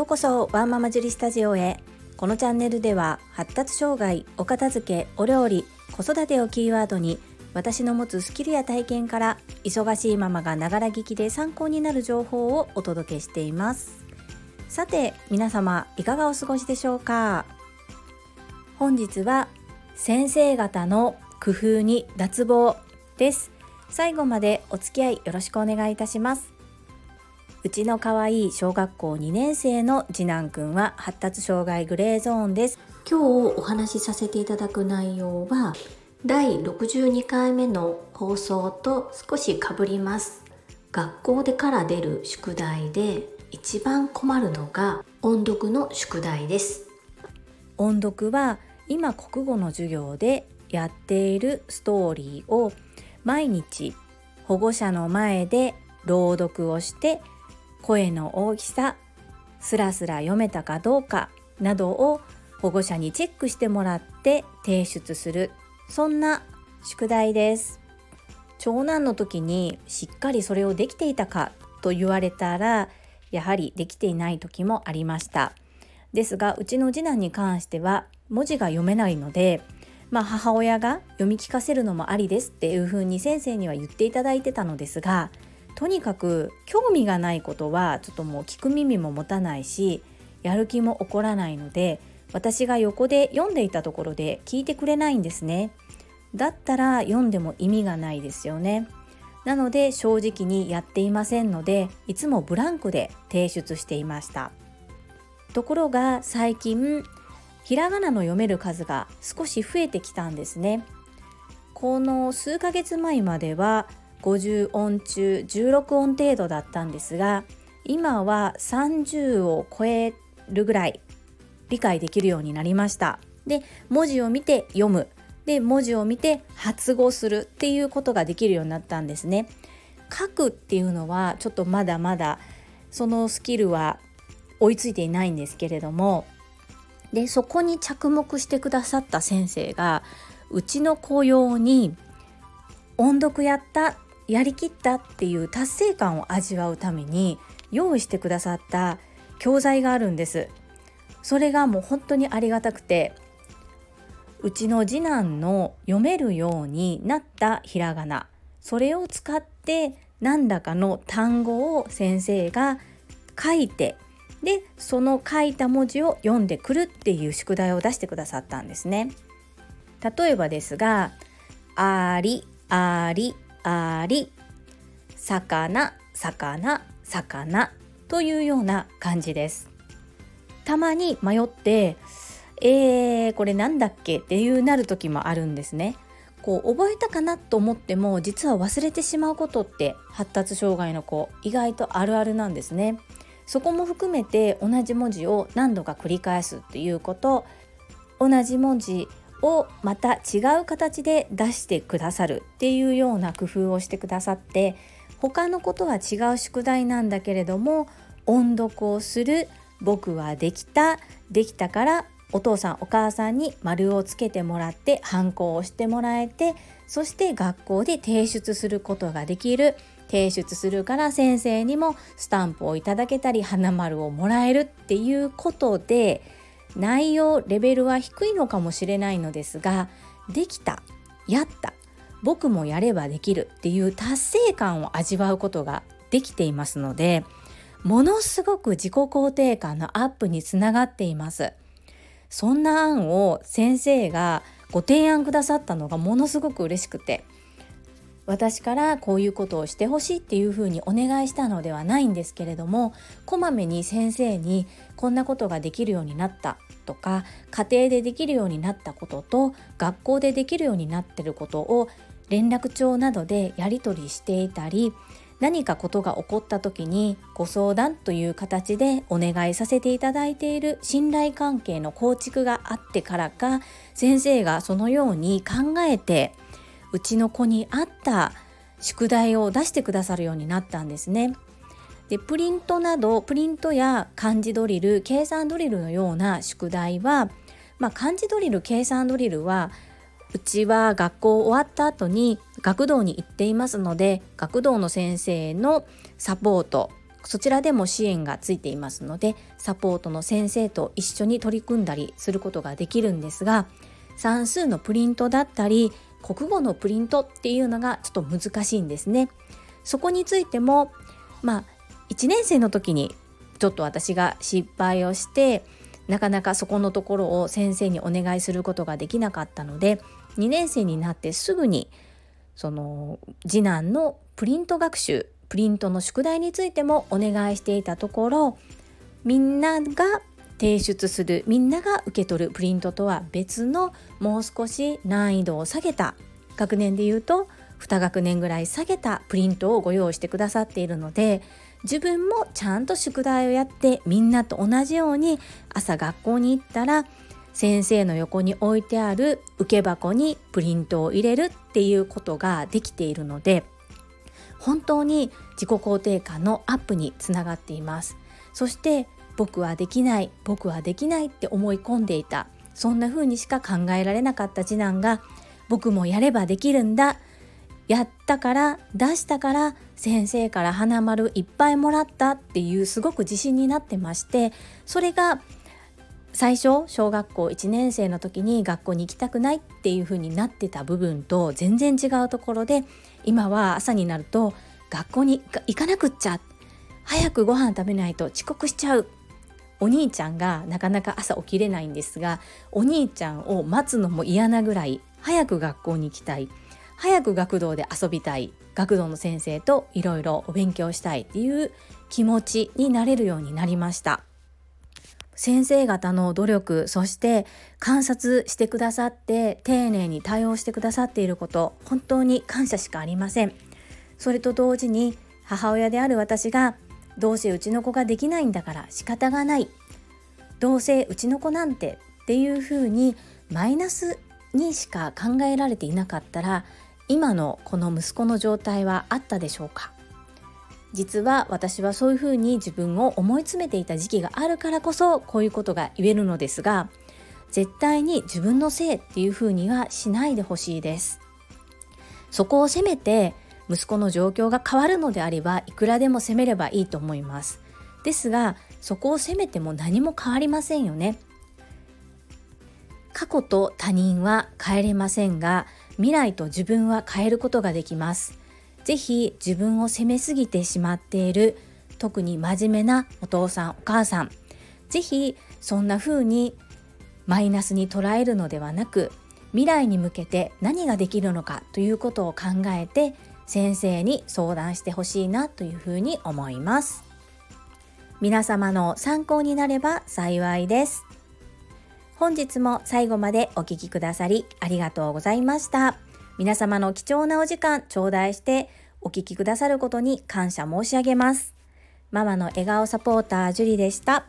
ようこそワンママジュリスタジオへ。このチャンネルでは発達障害お片付けお料理子育てをキーワードに私の持つスキルや体験から忙しいママがながら聞きで参考になる情報をお届けしています。さて皆様いかがお過ごしでしょうか？本日は先生方の工夫に脱帽です。最後までお付き合いよろしくお願いいたします。うちの可愛い小学校2年生の次男くんは発達障害グレーゾーンです。今日お話しさせていただく内容は第62回目の放送と少しかぶります。学校でから出る宿題で一番困るのが音読の宿題です。音読は今国語の授業でやっているストーリーを毎日保護者の前で朗読をして声の大きさスラスラ読めたかどうかなどを保護者にチェックしてもらって提出するそんな宿題です。長男の時にしっかりそれをできていたかと言われたらやはりできていない時もありました。ですがうちの次男に関しては文字が読めないのでまあ、母親が読み聞かせるのもありですっていうふうに先生には言っていただいてたのですがとにかく興味がないことはちょっともう聞く耳も持たないしやる気も起こらないので私が横で読んでいたところで聞いてくれないんですね。だったら読んでも意味がないですよね。なので正直にやっていませんのでいつもブランクで提出していました。ところが最近ひらがなの読める数が少し増えてきたんですね。この数ヶ月前までは50音中16音程度だったんですが今は30を超えるぐらい理解できるようになりました。で文字を見て読む。で文字を見て発語するっていうことができるようになったんですね。書くっていうのはちょっとまだまだそのスキルは追いついていないんですけれどもでそこに着目してくださった先生がうちの子用に音読やったやりきったっていう達成感を味わうために用意してくださった教材があるんです。それがもう本当にありがたくてうちの次男の読めるようになったひらがなそれを使って何らかの単語を先生が書いてでその書いた文字を読んでくるっていう宿題を出してくださったんですね。例えばですが「ありありあり魚魚魚というような感じです。たまに迷ってえー、これなんだっけ？っていうなる時もあるんですね。こう覚えたかなと思っても実は忘れてしまうことって発達障害の子意外とあるあるなんですね。そこも含めて同じ文字を何度か繰り返すっていうこと同じ文字をまた違う形で出してくださるっていうような工夫をしてくださって他のことは違う宿題なんだけれども音読をする僕はできたできたからお父さんお母さんに丸をつけてもらって反抗をしてもらえてそして学校で提出することができる。提出するから先生にもスタンプをいただけたり花丸をもらえるっていうことで内容レベルは低いのかもしれないのですができたやった僕もやればできるっていう達成感を味わうことができていますのでものすごく自己肯定感のアップにつながっています。そんな案を先生がご提案くださったのがものすごく嬉しくて私からこういうことをしてほしいっていうふうにお願いしたのではないんですけれどもこまめに先生にこんなことができるようになったとか家庭でできるようになったことと学校でできるようになってることを連絡帳などでやり取りしていたり何かことが起こった時にご相談という形でお願いさせていただいている信頼関係の構築があってからか先生がそのように考えてうちの子に合った宿題を出してくださるようになったんですね。でプリントなどプリントや漢字ドリル計算ドリルのような宿題は、まあ、漢字ドリル計算ドリルはうちは学校終わった後に学童に行っていますので学童の先生のサポートそちらでも支援がついていますのでサポートの先生と一緒に取り組んだりすることができるんですが算数のプリントだったり国語のプリントっていうのがちょっと難しいんですね。そこについてもまあ1年生の時にちょっと私が失敗をしてなかなかそこのところを先生にお願いすることができなかったので2年生になってすぐにその次男のプリント学習プリントの宿題についてもお願いしていたところみんなが提出するみんなが受け取るプリントとは別のもう少し難易度を下げた学年でいうと2学年ぐらい下げたプリントをご用意してくださっているので自分もちゃんと宿題をやってみんなと同じように朝学校に行ったら先生の横に置いてある受け箱にプリントを入れるっていうことができているので本当に自己肯定感のアップにつながっています。そして僕はできない僕はできないって思い込んでいた。そんな風にしか考えられなかった次男が僕もやればできるんだ。やったから出したから先生から花丸いっぱいもらったっていうすごく自信になってましてそれが最初小学校1年生の時に学校に行きたくないっていう風になってた部分と全然違うところで今は朝になると学校に行かなくっちゃ。早くご飯食べないと遅刻しちゃう。お兄ちゃんがなかなか朝起きれないんですがお兄ちゃんを待つのも嫌なぐらい早く学校に行きたい。早く学童で遊びたい。学童の先生といろいろお勉強したい。っていう気持ちになれるようになりました。先生方の努力そして観察してくださって丁寧に対応してくださっていること本当に感謝しかありません。それと同時に母親である私がどうせうちの子ができないんだから仕方がない。どうせうちの子なんてっていうふうにマイナスにしか考えられていなかったら今のこの息子の状態はあったでしょうか。実は私はそういうふうに自分を思い詰めていた時期があるからこそこういうことが言えるのですが絶対に自分のせいっていうふうにはしないでほしいです。そこを責めて息子の状況が変わるのであればいくらでも責めればいいと思います。ですがそこを責めても何も変わりませんよね。過去と他人は変えれませんが未来と自分は変えることができます。ぜひ自分を責めすぎてしまっている特に真面目なお父さんお母さんぜひそんな風にマイナスに捉えるのではなく未来に向けて何ができるのかということを考えて先生に相談してほしいなというふうに思います皆様の参考になれば幸いです本日も最後までお聴きくださりありがとうございました皆様の貴重なお時間頂戴してお聞きくださることに感謝申し上げます。ママの笑顔サポータージュリでした。